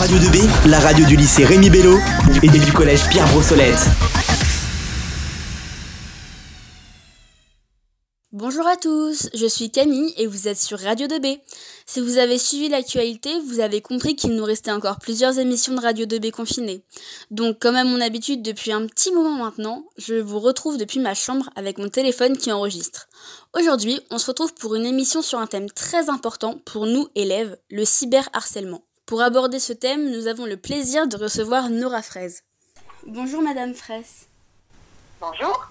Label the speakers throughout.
Speaker 1: Radio 2B, la radio du lycée Rémi Bello et du collège Pierre Brossolette.
Speaker 2: Bonjour à tous, je suis Camille et vous êtes sur Radio 2B. Si vous avez suivi l'actualité, vous avez compris qu'il nous restait encore plusieurs émissions de Radio 2B confinées. Donc comme à mon habitude depuis un petit moment maintenant, je vous retrouve depuis ma chambre avec mon téléphone qui enregistre. Aujourd'hui, on se retrouve pour une émission sur un thème très important pour nous élèves, le cyberharcèlement. Pour aborder ce thème, nous avons le plaisir de recevoir Nora Fraise. Bonjour Madame Fraisse.
Speaker 3: Bonjour.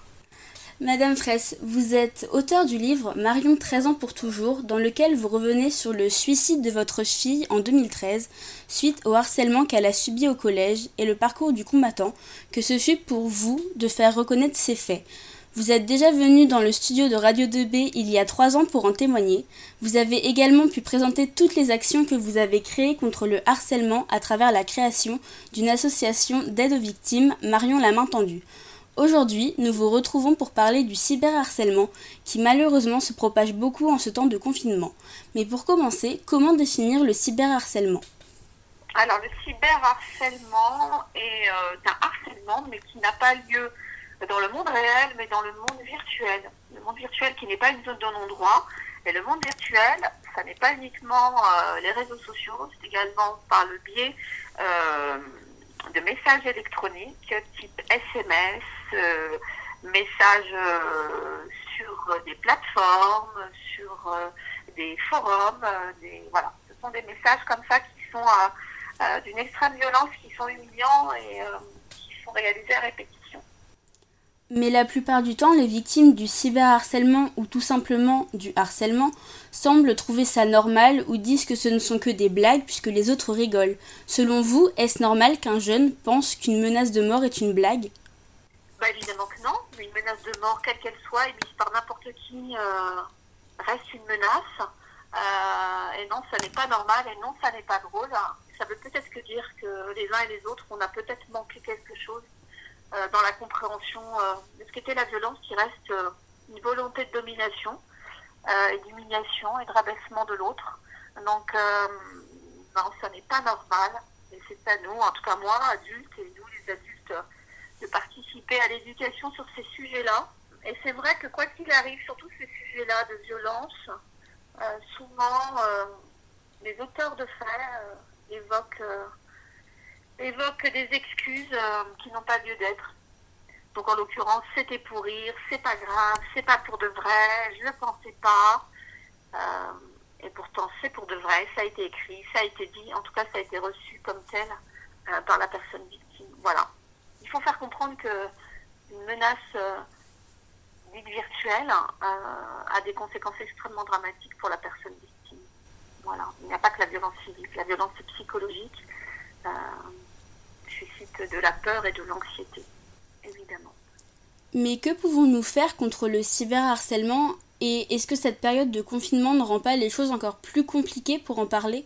Speaker 2: Madame Fraisse, vous êtes auteur du livre Marion 13 ans pour toujours, dans lequel vous revenez sur le suicide de votre fille en 2013, suite au harcèlement qu'elle a subi au collège et le parcours du combattant que ce fut pour vous de faire reconnaître ces faits. Vous êtes déjà venu dans le studio de Radio 2B il y a trois ans pour en témoigner. Vous avez également pu présenter toutes les actions que vous avez créées contre le harcèlement à travers la création d'une association d'aide aux victimes, Marion la main tendue. Aujourd'hui, nous vous retrouvons pour parler du cyberharcèlement qui malheureusement se propage beaucoup en ce temps de confinement. Mais pour commencer, comment définir le cyberharcèlement?
Speaker 3: Alors le cyberharcèlement est euh, un harcèlement mais qui n'a pas lieu dans le monde réel mais dans le monde virtuel. Le monde virtuel qui n'est pas une zone de non-droit. Et le monde virtuel, ça n'est pas uniquement euh, les réseaux sociaux, c'est également par le biais euh, de messages électroniques type SMS, euh, messages sur des plateformes, sur des forums, des, voilà. Ce sont des messages comme ça qui sont d'une extrême violence, qui sont humiliants et qui sont réalisés à répétition.
Speaker 2: Mais la plupart du temps, les victimes du cyberharcèlement ou tout simplement du harcèlement semblent trouver ça normal ou disent que ce ne sont que des blagues puisque les autres rigolent. Selon vous, est-ce normal qu'un jeune pense qu'une menace de mort est une blague?
Speaker 3: Bah, Évidemment que non. Une menace de mort, quelle qu'elle soit, émise par n'importe qui, euh, reste une menace. Euh, et non, ça n'est pas normal et non, ça n'est pas drôle. Ça veut peut-être que dire que les uns et les autres, on a peut-être manqué quelque chose dans la compréhension de ce qu'était la violence qui reste une volonté de domination et d'humiliation et de rabaissement de l'autre. Donc, non, ça n'est pas normal. Et c'est à nous, en tout cas moi, adultes, et nous les adultes, de participer à l'éducation sur ces sujets-là. Et c'est vrai que quoi qu'il arrive, sur tous ces sujets-là de violence, euh, souvent euh, les auteurs de faits euh, évoquent, évoquent des excuses qui n'ont pas lieu d'être. Donc en l'occurrence, c'était pour rire, c'est pas grave, c'est pas pour de vrai, je ne pensais pas. et pourtant, c'est pour de vrai, ça a été écrit, ça a été dit, en tout cas, ça a été reçu comme tel par la personne victime. Voilà il faut faire comprendre qu'une menace euh, virtuelle euh, a des conséquences extrêmement dramatiques pour la personne victime. Voilà. Il n'y a pas que la violence physique. La violence psychologique euh, suscite de la peur et de l'anxiété, évidemment.
Speaker 2: Mais que pouvons-nous faire contre le cyberharcèlement et est-ce que cette période de confinement ne rend pas les choses encore plus compliquées pour en parler?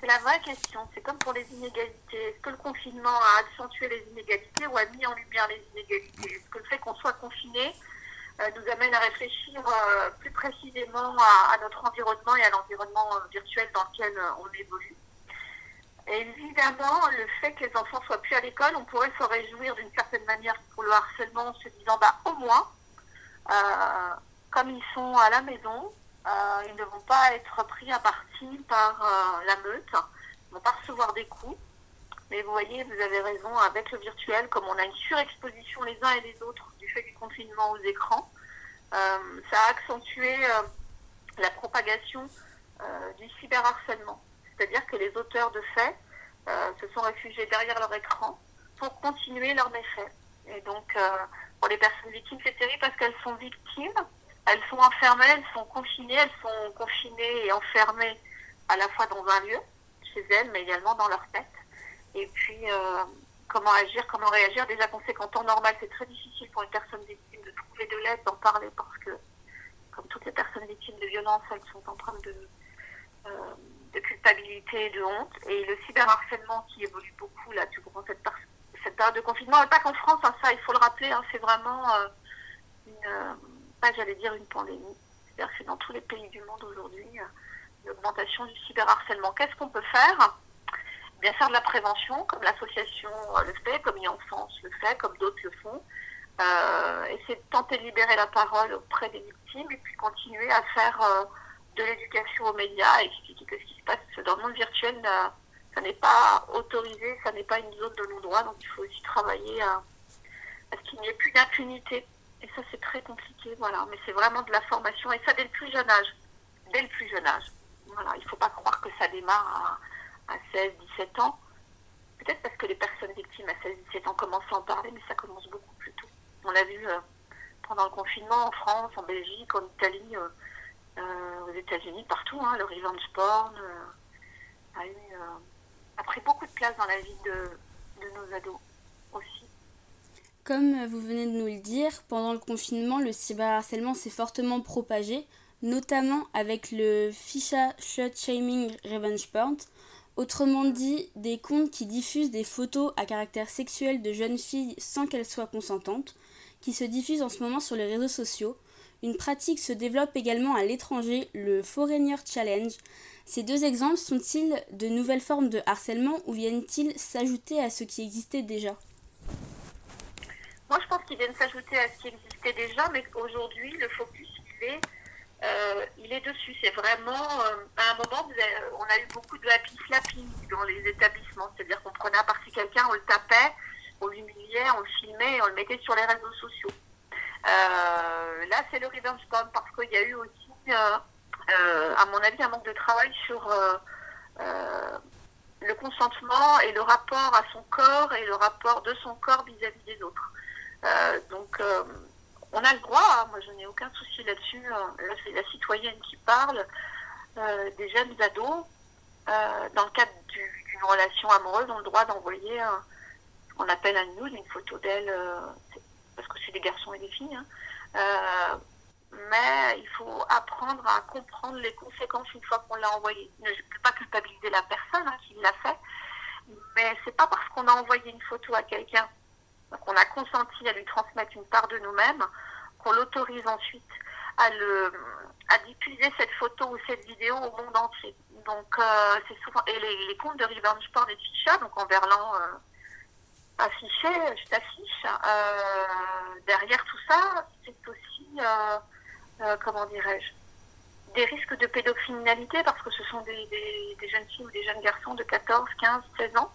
Speaker 3: C'est la vraie question. C'est comme pour les inégalités. Est-ce que le confinement a accentué les inégalités ou a mis en lumière les inégalités? Est-ce que le fait qu'on soit confiné euh, nous amène à réfléchir euh, plus précisément à, notre environnement et à l'environnement euh, virtuel dans lequel on évolue? Évidemment, le fait que les enfants soient plus à l'école, on pourrait se réjouir d'une certaine manière pour le harcèlement en se disant, bah, au moins, comme ils sont à la maison, euh, ils ne vont pas être pris à partie par euh, la meute, ils ne vont pas recevoir des coups. Mais vous voyez, vous avez raison, avec le virtuel, comme on a une surexposition les uns et les autres du fait du confinement aux écrans, euh, ça a accentué la propagation du cyberharcèlement. C'est-à-dire que les auteurs de faits se sont réfugiés derrière leur écran pour continuer leurs méfaits. Et donc, pour les personnes victimes, c'est terrible parce qu'elles sont victimes elles sont enfermées, elles sont confinées, elles sont confinées et enfermées à la fois dans un lieu, chez elles, mais également dans leur tête. Et puis, euh, comment agir, comment réagir. Déjà qu'on sait qu'en temps normal, c'est très difficile pour une personne victime de trouver de l'aide, d'en parler, parce que, comme toutes les personnes victimes de violence, elles sont en train de, euh, de culpabilité de honte. Et le cyberharcèlement qui évolue beaucoup là durant cette, cette période de confinement, et pas qu'en France, hein, ça, il faut le rappeler, hein, c'est vraiment euh, une pas j'allais dire une pandémie. C'est-à-dire que c'est dans tous les pays du monde aujourd'hui une augmentation du cyberharcèlement. Qu'est-ce qu'on peut faire? Bien faire de la prévention, comme l'association le fait, comme e-enfance le fait, comme d'autres le font. Euh, essayer de tenter de libérer la parole auprès des victimes et puis continuer à faire euh, de l'éducation aux médias, expliquer que ce qui se passe dans le monde virtuel, ça n'est pas autorisé, ça n'est pas une zone de non-droit, donc il faut aussi travailler à, ce qu'il n'y ait plus d'impunité. Et ça, c'est très compliqué, voilà. Mais c'est vraiment de la formation, et ça dès le plus jeune âge. Dès le plus jeune âge. Voilà, il ne faut pas croire que ça démarre à, à 16, 17 ans. Peut-être parce que les personnes victimes à 16, 17 ans commencent à en parler, mais ça commence beaucoup plus tôt. On l'a vu euh, pendant le confinement en France, en Belgique, en Italie, euh, aux États-Unis, partout. Hein, le revenge porn a, eu, a pris beaucoup de place dans la vie de, de nos ados aussi.
Speaker 2: Comme vous venez de nous le dire, pendant le confinement, le cyberharcèlement s'est fortement propagé, notamment avec le Fisha Shut Shaming Revenge Porn, Autrement dit, des comptes qui diffusent des photos à caractère sexuel de jeunes filles sans qu'elles soient consentantes, qui se diffusent en ce moment sur les réseaux sociaux. Une pratique se développe également à l'étranger, le Foreigner Challenge. Ces deux exemples sont-ils de nouvelles formes de harcèlement ou viennent-ils s'ajouter à ce qui existait déjà?
Speaker 3: Moi, je pense qu'ils viennent s'ajouter à ce qui existait déjà, mais aujourd'hui, le focus, il est euh, dessus. C'est vraiment, euh, à un moment, on a eu beaucoup de happy slapping dans les établissements. C'est-à-dire qu'on prenait à partie quelqu'un, on le tapait, on l'humiliait, on le filmait et on le mettait sur les réseaux sociaux. Euh, là, c'est le revenge porn parce qu'il y a eu aussi, à mon avis, un manque de travail sur le consentement et le rapport à son corps et le rapport de son corps vis-à-vis des autres. donc, on a le droit, hein. moi je n'ai aucun souci là-dessus. Hein. Là, c'est la citoyenne qui parle, euh, des jeunes ados, euh, dans le cadre d'une relation amoureuse, ont le droit d'envoyer qu'on appelle un nude, une photo d'elle, euh, c'est des garçons et des filles. Hein. mais il faut apprendre à comprendre les conséquences une fois qu'on l'a envoyé. Ne pas culpabiliser la personne qui l'a fait, mais c'est pas parce qu'on a envoyé une photo à quelqu'un qu'on a consenti à lui transmettre une part de nous-mêmes, qu'on l'autorise ensuite à, le, à diffuser cette photo ou cette vidéo au monde entier. Donc, euh, c'est souvent. Et les, comptes de Revenge Porn et Ficha, donc en verlan euh, affiché, je t'affiche. Euh, derrière tout ça, c'est aussi, comment dirais-je, des risques de pédocriminalité parce que ce sont des, jeunes filles ou des jeunes garçons de 14, 15, 16 ans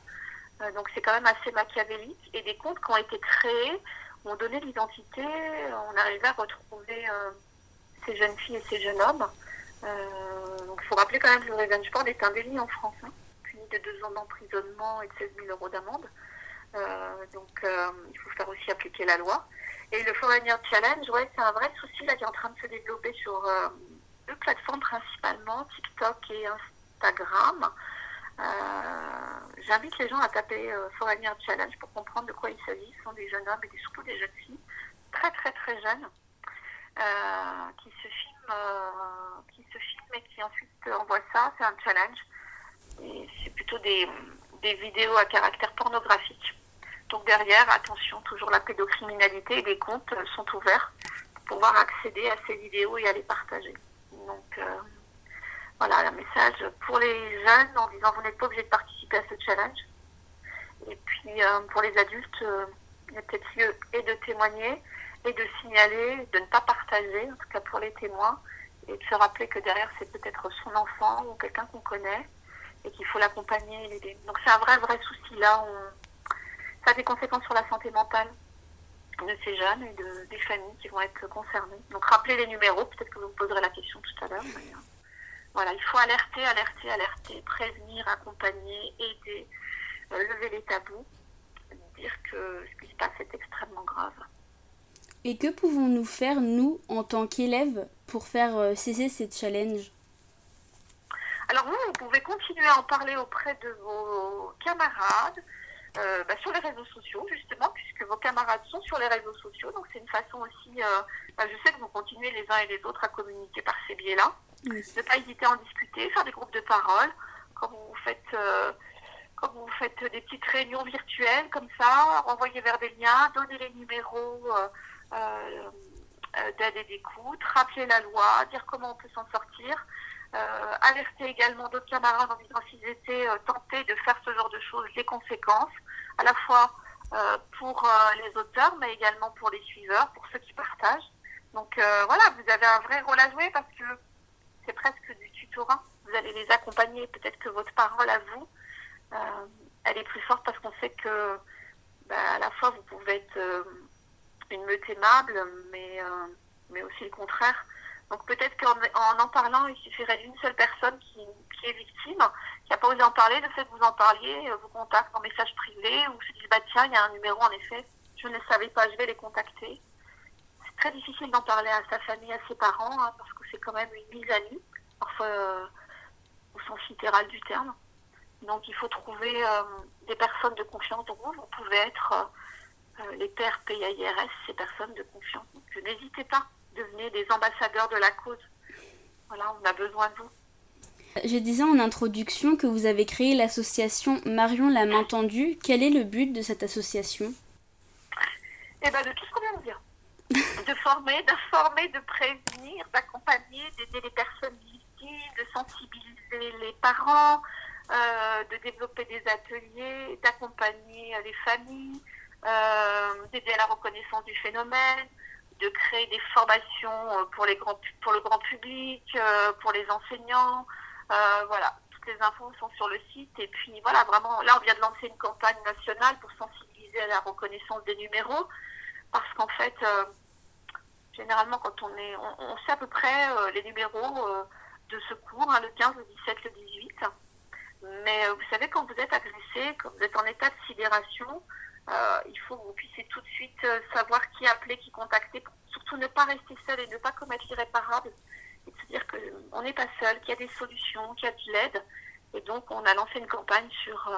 Speaker 3: euh, donc c'est quand même assez machiavélique. Et des comptes qui ont été créés, ont donné l'identité, on arrivait à retrouver euh, ces jeunes filles et ces jeunes hommes. Euh, donc il faut rappeler quand même que le revenge porn est un délit en France, hein, puni de deux ans d'emprisonnement et de 16 000 euros d'amende. Donc il faut faire aussi appliquer la loi. Et le Foreigner Challenge, ouais, c'est un vrai souci là, qui est en train de se développer sur deux plateformes principalement, TikTok et Instagram. Euh, j'invite les gens à taper euh, Foreigner Challenge pour comprendre de quoi il s'agit. Ce sont des jeunes hommes et surtout des jeunes filles très très très jeunes euh, qui se filment, qui se filment et qui ensuite envoient ça. C'est un challenge. C'est plutôt des, des vidéos à caractère pornographique. Donc derrière, attention, toujours la pédocriminalité et les comptes sont ouverts pour pouvoir accéder à ces vidéos et à les partager. Donc voilà, un message pour les jeunes en disant vous n'êtes pas obligé de participer à ce challenge. Et puis euh, pour les adultes, euh, il y a peut-être lieu et de témoigner et de signaler, de ne pas partager, en tout cas pour les témoins, et de se rappeler que derrière c'est peut-être son enfant ou quelqu'un qu'on connaît et qu'il faut l'accompagner et l'aider. Donc c'est un vrai, vrai souci là. Ça a des conséquences sur la santé mentale de ces jeunes et de, des familles qui vont être concernées. Donc rappelez les numéros, peut-être que vous me poserez la question tout à l'heure. Euh, voilà, il faut alerter, alerter, alerter, prévenir, accompagner, aider, euh, lever les tabous, dire que ce qui se passe est extrêmement grave.
Speaker 2: Et que pouvons-nous faire, nous, en tant qu'élèves, pour faire euh, cesser ces challenges
Speaker 3: Alors vous, vous pouvez continuer à en parler auprès de vos camarades, euh, bah, sur les réseaux sociaux, justement, puisque vos camarades sont sur les réseaux sociaux. Donc c'est une façon aussi, bah, je sais que vous continuez les uns et les autres à communiquer par ces biais-là. Ne pas hésiter à en discuter, faire des groupes de parole, quand vous faites, euh, vous faites des petites réunions virtuelles comme ça, renvoyer vers des liens, donner les numéros euh, euh, d'aide et d'écoute, rappeler la loi, dire comment on peut s'en sortir. Alerter également d'autres camarades en disant s'ils étaient tentés de faire ce genre de choses, les conséquences, à la fois pour les auteurs, mais également pour les suiveurs, pour ceux qui partagent. Donc voilà, vous avez un vrai rôle à jouer parce que c'est presque du tutorat. Vous allez les accompagner. Peut-être que votre parole à vous, elle est plus forte parce qu'on sait que bah, à la fois vous pouvez être euh, une meute aimable, mais, euh, mais aussi le contraire. Donc peut-être qu'en en, parlant, il suffirait d'une seule personne qui, qui est victime, qui n'a pas osé en parler, de fait que vous en parliez, euh, vous contacte en message privé, ou se dit bah tiens, il y a un numéro en effet, je ne savais pas, je vais les contacter. C'est très difficile d'en parler à sa famille, à ses parents, hein, parce que c'est quand même une mise à nu, parfois au sens littéral du terme. Donc il faut trouver euh, des personnes de confiance dont vous, vous pouvez être euh, euh, les pères PAIRS, ces personnes de confiance. Donc n'hésitez pas, devenez des ambassadeurs de la cause. Voilà, on a besoin de vous.
Speaker 2: Je disais en introduction que vous avez créé l'association Marion la main tendue. Quel est le but de cette association?
Speaker 3: Eh bien, de tout ce qu'on vient de dire. de former, d'informer, de prévenir, d'accompagner, d'aider les personnes victimes, de sensibiliser les parents, euh, de développer des ateliers, d'accompagner les familles, euh, d'aider à la reconnaissance du phénomène, de créer des formations euh, pour, les grands, pour le grand public, pour les enseignants. voilà, toutes les infos sont sur le site. Et puis voilà, vraiment, là, on vient de lancer une campagne nationale pour sensibiliser à la reconnaissance des numéros. Parce qu'en fait, généralement, quand on est, on, sait à peu près les numéros de secours, hein, le 15, le 17, le 18. Mais euh, vous savez, quand vous êtes agressé, quand vous êtes en état de sidération, euh, il faut que vous puissiez tout de suite euh, savoir qui appeler, qui contacter, surtout ne pas rester seul et ne pas commettre l'irréparable. Et se dire qu'on n'est pas seul, qu'il y a des solutions, qu'il y a de l'aide. Et donc, on a lancé une campagne sur,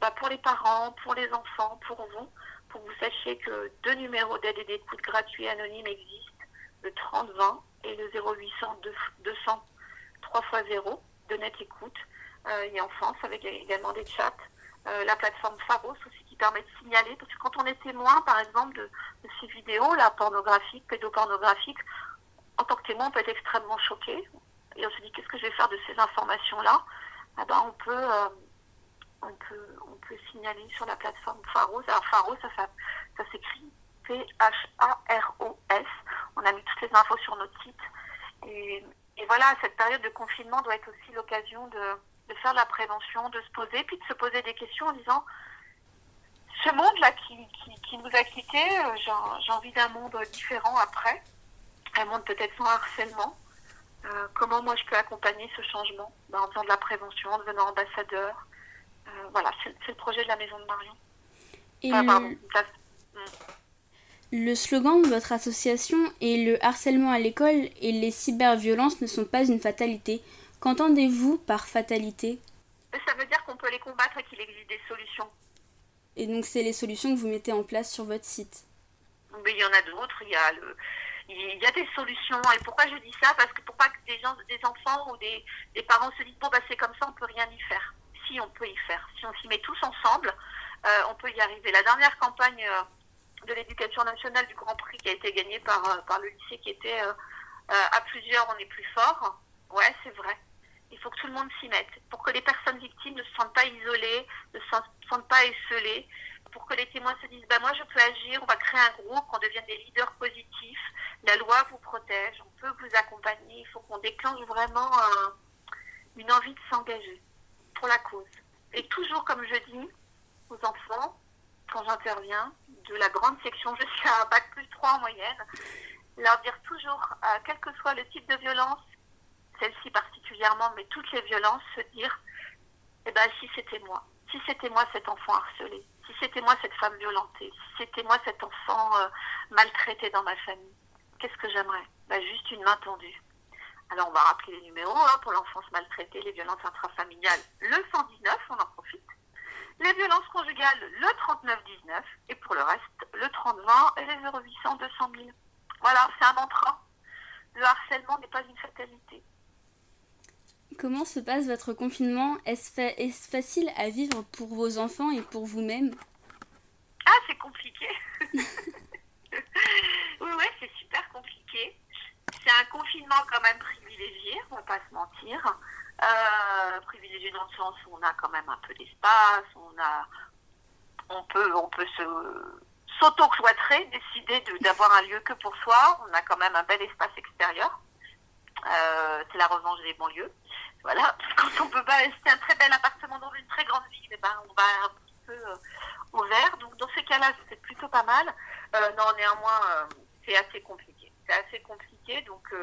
Speaker 3: bah, pour les parents, pour les enfants, pour vous, pour que vous sachiez que deux numéros d'aide et d'écoute gratuits et anonymes existent, le 3020 et le 0800 200 3 x 0 de net écoute. Euh, et en France avec également des chats. Euh, la plateforme Pharos aussi permet de signaler, parce que quand on est témoin, par exemple, de, ces vidéos là pornographiques, pédopornographiques, en tant que témoin, on peut être extrêmement choqué. Et on se dit, qu'est-ce que je vais faire de ces informations-là? Ah ben, on, peut, euh, on, peut, on peut signaler sur la plateforme Pharos. Alors, Pharos, ça, ça, ça s'écrit P-H-A-R-O-S. On a mis toutes les infos sur notre site. Et, et voilà, cette période de confinement doit être aussi l'occasion de, de faire la prévention, de se poser, puis de se poser des questions en disant ce monde-là qui, qui, nous a quittés, euh, j'ai envie d'un monde différent après, un monde peut-être sans harcèlement. Euh, comment moi je peux accompagner ce changement ben, En faisant de la prévention, en devenant ambassadeur? Euh, voilà, c'est le projet de la Maison de Marion.
Speaker 2: Et le... le slogan de votre association est le harcèlement à l'école et les cyberviolences ne sont pas une fatalité. Qu'entendez-vous par fatalité?
Speaker 3: Ça veut dire qu'on peut les combattre et qu'il existe des solutions.
Speaker 2: Et donc c'est les solutions que vous mettez en place sur votre site
Speaker 3: il y en a d'autres. Il y a il y a des solutions. Et pourquoi je dis ça? Parce que pour pas que des gens, des enfants ou des, parents se disent bon bah c'est comme ça, on peut rien y faire. Si on peut y faire, si on s'y met tous ensemble, euh, on peut y arriver. La dernière campagne euh, de l'éducation nationale du Grand Prix qui a été gagnée par, euh, par le lycée qui était à plusieurs, on est plus fort. Ouais, c'est vrai il faut que tout le monde s'y mette pour que les personnes victimes ne se sentent pas isolées, ne se sentent pas esselées, pour que les témoins se disent bah moi je peux agir, on va créer un groupe, on devienne des leaders positifs, la loi vous protège, on peut vous accompagner, il faut qu'on déclenche vraiment une envie de s'engager pour la cause. Et toujours comme je dis aux enfants, quand j'interviens, de la grande section jusqu'à bac plus 3 en moyenne, leur dire toujours, euh, quel que soit le type de violence, celle-ci particulièrement, mais toutes les violences, se dire, eh ben, si c'était moi, si c'était moi cet enfant harcelé, si c'était moi cette femme violentée, si c'était moi cet enfant euh, maltraité dans ma famille, qu'est-ce que j'aimerais? Ben, Juste une main tendue. Alors on va rappeler les numéros hein, pour l'enfance maltraitée, les violences intrafamiliales, le 119, on en profite. Les violences conjugales, le 3919. Et pour le reste, le 3020 et les 0800 200 000. Voilà, c'est un mantra. Le harcèlement n'est pas une fatalité.
Speaker 2: Comment se passe votre confinement? Est-ce facile à vivre pour vos enfants et pour vous-même?
Speaker 3: Ah, c'est compliqué. oui, ouais, c'est super compliqué. c'est un confinement quand même privilégié, on va pas se mentir. Euh, privilégié dans le sens où on a quand même un peu d'espace, on a, on peut, on peut se s'auto-cloîtrer, décider d'avoir un lieu que pour soi. On a quand même un bel espace extérieur. Euh, c'est la revanche des banlieues. Voilà, quand on peut pas rester un très bel appartement dans une très grande ville, eh ben, on va un petit peu euh, au vert. Donc dans ces cas-là, c'est plutôt pas mal. Euh, non, néanmoins, euh, c'est assez compliqué. C'est assez compliqué, donc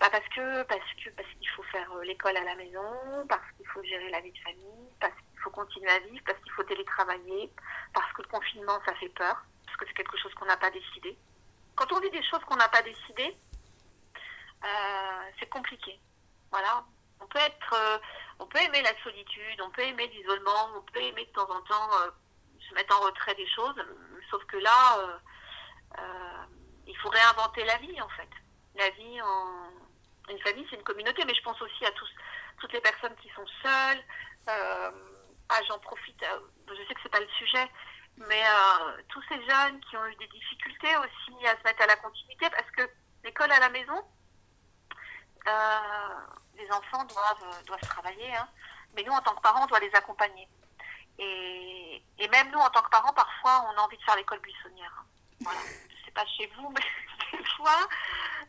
Speaker 3: bah parce que parce que parce qu'il faut faire l'école à la maison, parce qu'il faut gérer la vie de famille, parce qu'il faut continuer à vivre, parce qu'il faut télétravailler, parce que le confinement ça fait peur, parce que c'est quelque chose qu'on n'a pas décidé. Quand on vit des choses qu'on n'a pas décidées, c'est compliqué. Voilà. On peut être, euh, on peut aimer la solitude, on peut aimer l'isolement, on peut aimer de temps en temps euh, se mettre en retrait des choses, sauf que là, euh, il faut réinventer la vie en fait. La vie en une famille, c'est une communauté, mais je pense aussi à tous, toutes les personnes qui sont seules. Ah, j'en profite. je sais que c'est pas le sujet, mais tous ces jeunes qui ont eu des difficultés aussi à se mettre à la continuité, parce que l'école à la maison, enfants doivent, doivent travailler, hein, mais nous, en tant que parents, on doit les accompagner. Et, et même nous, en tant que parents, parfois, on a envie de faire l'école buissonnière. hein. Voilà. Je sais pas chez vous, mais des fois,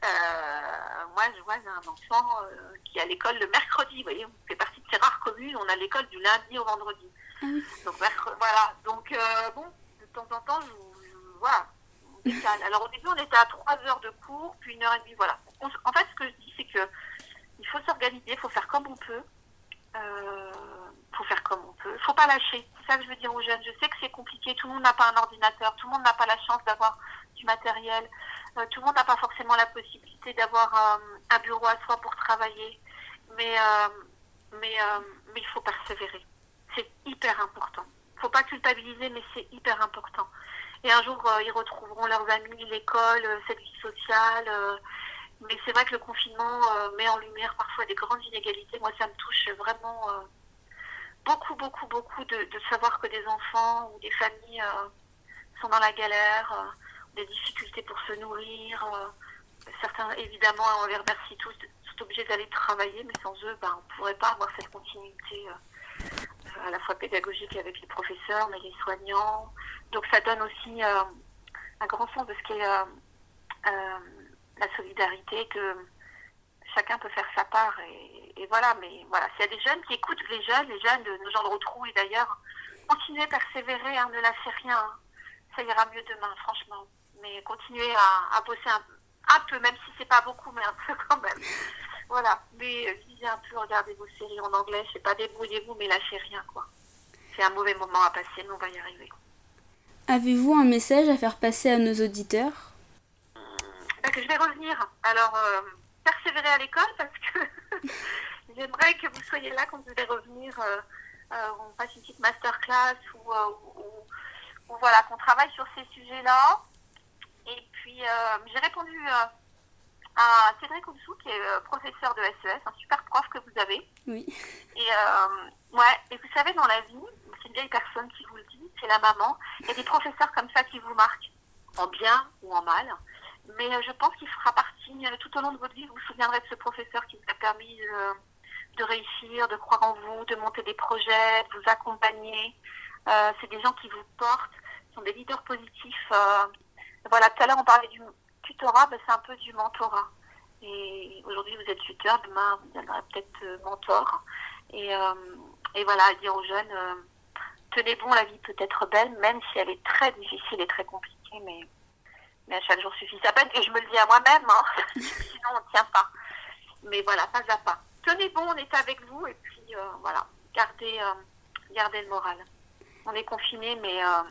Speaker 3: euh, moi, je vois un enfant euh, qui est à l'école le mercredi. Vous voyez, on fait partie de ces rares communes. On a l'école du lundi au vendredi. Donc mercre- voilà. Donc euh, bon, de temps en temps, je, je- voilà. Alors au début, on était à trois heures de cours, puis une heure et demie. Voilà. On en fait, ce que je dis, c'est que il faut s'organiser, il faut faire comme on peut. Euh, faut faire comme on peut. faut pas lâcher. C'est ça que je veux dire aux jeunes. Je sais que c'est compliqué. Tout le monde n'a pas un ordinateur. Tout le monde n'a pas la chance d'avoir du matériel. Euh, tout le monde n'a pas forcément la possibilité d'avoir euh, un bureau à soi pour travailler. Mais, euh, mais, mais il faut persévérer. C'est hyper important. faut pas culpabiliser, mais c'est hyper important. Et un jour, ils retrouveront leurs amis, l'école, cette vie sociale. Mais c'est vrai que le confinement euh, met en lumière parfois des grandes inégalités. Moi, ça me touche vraiment euh, beaucoup, beaucoup, beaucoup de, savoir que des enfants ou des familles euh, sont dans la galère, des difficultés pour se nourrir. certains, évidemment, on les remercie tous, sont obligés d'aller travailler, mais sans eux, ben, on ne pourrait pas avoir cette continuité à la fois pédagogique avec les professeurs, mais les soignants. Donc ça donne aussi un grand sens de ce qu'est la solidarité, que chacun peut faire sa part. Et, voilà, mais voilà, s'il y a des jeunes qui écoutent les jeunes, les jeunes de nos gens de et d'ailleurs, continuez, persévérer, hein, ne lâchez rien. hein. Ça ira mieux demain, franchement. Mais continuez à, bosser un, peu, même si c'est pas beaucoup, mais un peu quand même. Voilà, mais euh, lisez un peu, regardez vos séries en anglais, c'est pas débrouillez-vous, mais lâchez rien, quoi. C'est un mauvais moment à passer, mais on va y arriver.
Speaker 2: Avez-vous un message à faire passer à nos auditeurs?
Speaker 3: Que je vais revenir. Alors, euh, persévérer à l'école parce que j'aimerais que vous soyez là quand vous allez revenir. Euh, euh, on fasse une petite masterclass ou, euh, ou- voilà, qu'on travaille sur ces sujets-là. Et puis, j'ai répondu à Cédric Oumsou, qui est professeur de SES, un super prof que vous avez.
Speaker 2: Oui.
Speaker 3: Et ouais, et vous savez, dans la vie, c'est une vieille personne qui vous le dit, c'est la maman. Il y a des professeurs comme ça qui vous marquent, en bien ou en mal. Mais euh, je pense qu'il fera partie euh, tout au long de votre vie. Vous vous souviendrez de ce professeur qui vous a permis euh, de réussir, de croire en vous, de monter des projets, de vous accompagner. C'est des gens qui vous portent, sont des leaders positifs. voilà, tout à l'heure on parlait du tutorat, ben, c'est un peu du mentorat. Et aujourd'hui vous êtes tuteur, demain vous deviendrez peut-être mentor. Et, et voilà, dire aux jeunes, tenez bon, la vie peut être belle, même si elle est très difficile et très compliquée, mais, mais à chaque jour suffit sa peine. Et je me le dis à moi-même, hein, sinon on ne tient pas. Mais voilà, pas à pas. Tenez bon, on est avec vous, et puis euh, voilà, gardez, euh, gardez le moral. On est confinés, mais euh,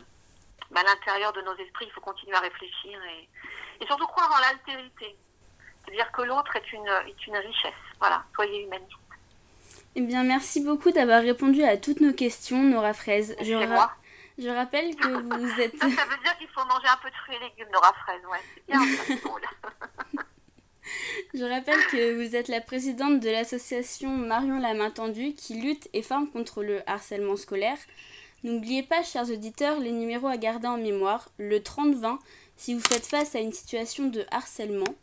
Speaker 3: bah, à l'intérieur de nos esprits, il faut continuer à réfléchir et, et surtout croire en l'altérité. C'est-à-dire que l'autre est une, est une richesse. Voilà, soyez humaniste.
Speaker 2: Eh bien, merci beaucoup d'avoir répondu à toutes nos questions, Nora Fraise. Je, ra-. Je rappelle que vous êtes...
Speaker 3: Ça, ça veut dire qu'il faut manger un peu de fruits et légumes, Nora Fraise. Ouais, c'est bien, ça, c'est drôle.
Speaker 2: Je rappelle que vous êtes la présidente de l'association Marion la main tendue qui lutte et forme contre le harcèlement scolaire. N'oubliez pas, chers auditeurs, les numéros à garder en mémoire, le 30-20 si vous faites face à une situation de harcèlement.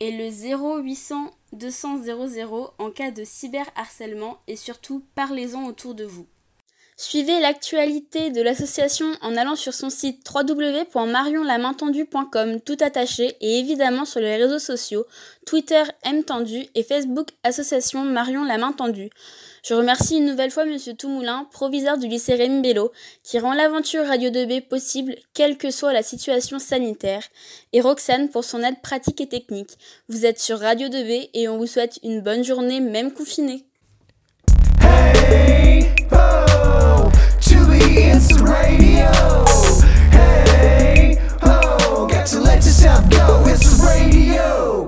Speaker 2: et le 0800 200 00 en cas de cyberharcèlement et surtout parlez-en autour de vous. Suivez l'actualité de l'association en allant sur son site www.marionlamaintendu.com tout attaché et évidemment sur les réseaux sociaux Twitter M Tendu et Facebook Association Marion la main tendue. Je remercie une nouvelle fois Monsieur Toumoulin, proviseur du lycée Rémi Bello, qui rend l'aventure Radio 2B possible, quelle que soit la situation sanitaire, et Roxane pour son aide pratique et technique. Vous êtes sur Radio 2B et on vous souhaite une bonne journée, même confinée. It's the radio. Hey, ho, got to let yourself go. It's the radio.